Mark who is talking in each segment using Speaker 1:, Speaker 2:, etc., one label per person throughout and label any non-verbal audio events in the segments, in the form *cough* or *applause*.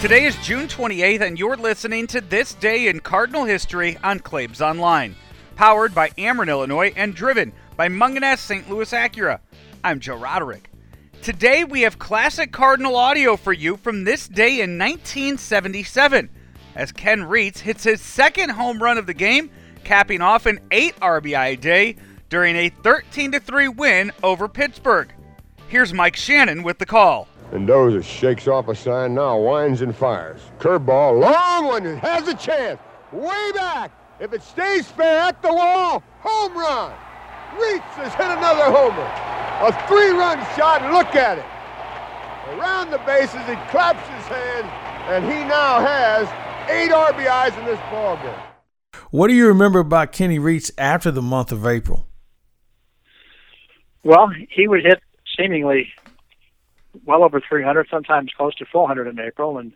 Speaker 1: Today is June 28th, and you're listening to This Day in Cardinal History on Claibs Online. Powered by Ameren, Illinois, and driven by Mungenast St. Louis Acura. I'm Joe Roderick. Today we have classic Cardinal audio for you from this day in 1977 as Ken Reitz hits his second home run of the game, capping off an 8 RBI day during a 13 3 win over Pittsburgh. Here's Mike Shannon with the call.
Speaker 2: Mendoza shakes off a sign now, winds and fires. Curveball, long one, it has a chance. Way back. If it stays fair at the wall, home run. Reitz has hit another homer. A three-run shot, look at it. Around the bases, he claps his hands, and he now has eight RBIs in this ballgame.
Speaker 3: What do you remember about Kenny Reitz after the month of April?
Speaker 4: Well, he would hit seemingly well over 300, sometimes close to 400 in April, and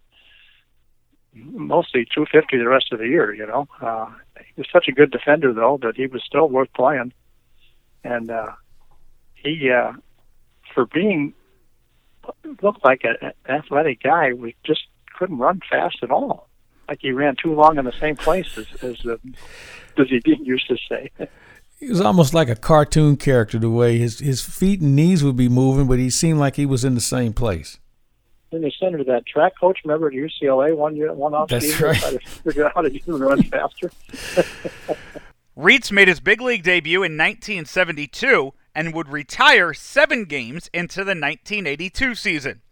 Speaker 4: mostly 250 the rest of the year. You know, uh, he was such a good defender though that he was still worth playing, and uh, he, uh, for being looked like an athletic guy, we just couldn't run fast at all. Like he ran too long in the same place, as as, uh, as he used to say. *laughs*
Speaker 3: He was almost like a cartoon character the way his his feet and knees would be moving, but he seemed like he was in the same place.
Speaker 4: Then they sent her to that track coach, remember at UCLA one year, one off
Speaker 3: That's
Speaker 4: season,
Speaker 3: right.
Speaker 4: try to figure out how to get him run *laughs* faster.
Speaker 1: Reitz made his big league debut in 1972 and would retire seven games into the 1982 season.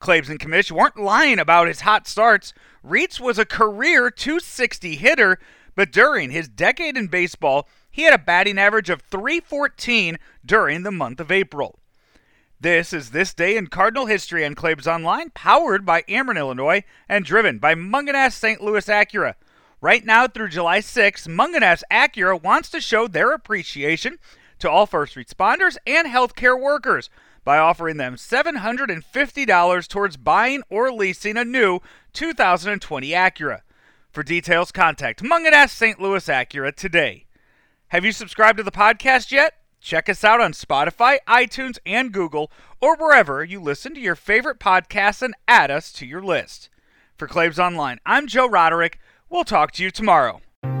Speaker 1: Claibs and Commish weren't lying about his hot starts. Reitz was a career 260 hitter, but during his decade in baseball, he had a batting average of 314 during the month of April. This is This Day in Cardinal History on Claves Online, powered by Ameren, Illinois, and driven by Mungenast St. Louis Acura. Right now through July 6th, Mungenast Acura wants to show their appreciation to all first responders and healthcare workers by offering them $750 towards buying or leasing a new 2020 Acura. For details, contact Mungenast St. Louis Acura today. Have you subscribed to the podcast yet? Check us out on Spotify, iTunes, and Google, or wherever you listen to your favorite podcasts and add us to your list. For Claibs Online, I'm Joe Roderick. We'll talk to you tomorrow.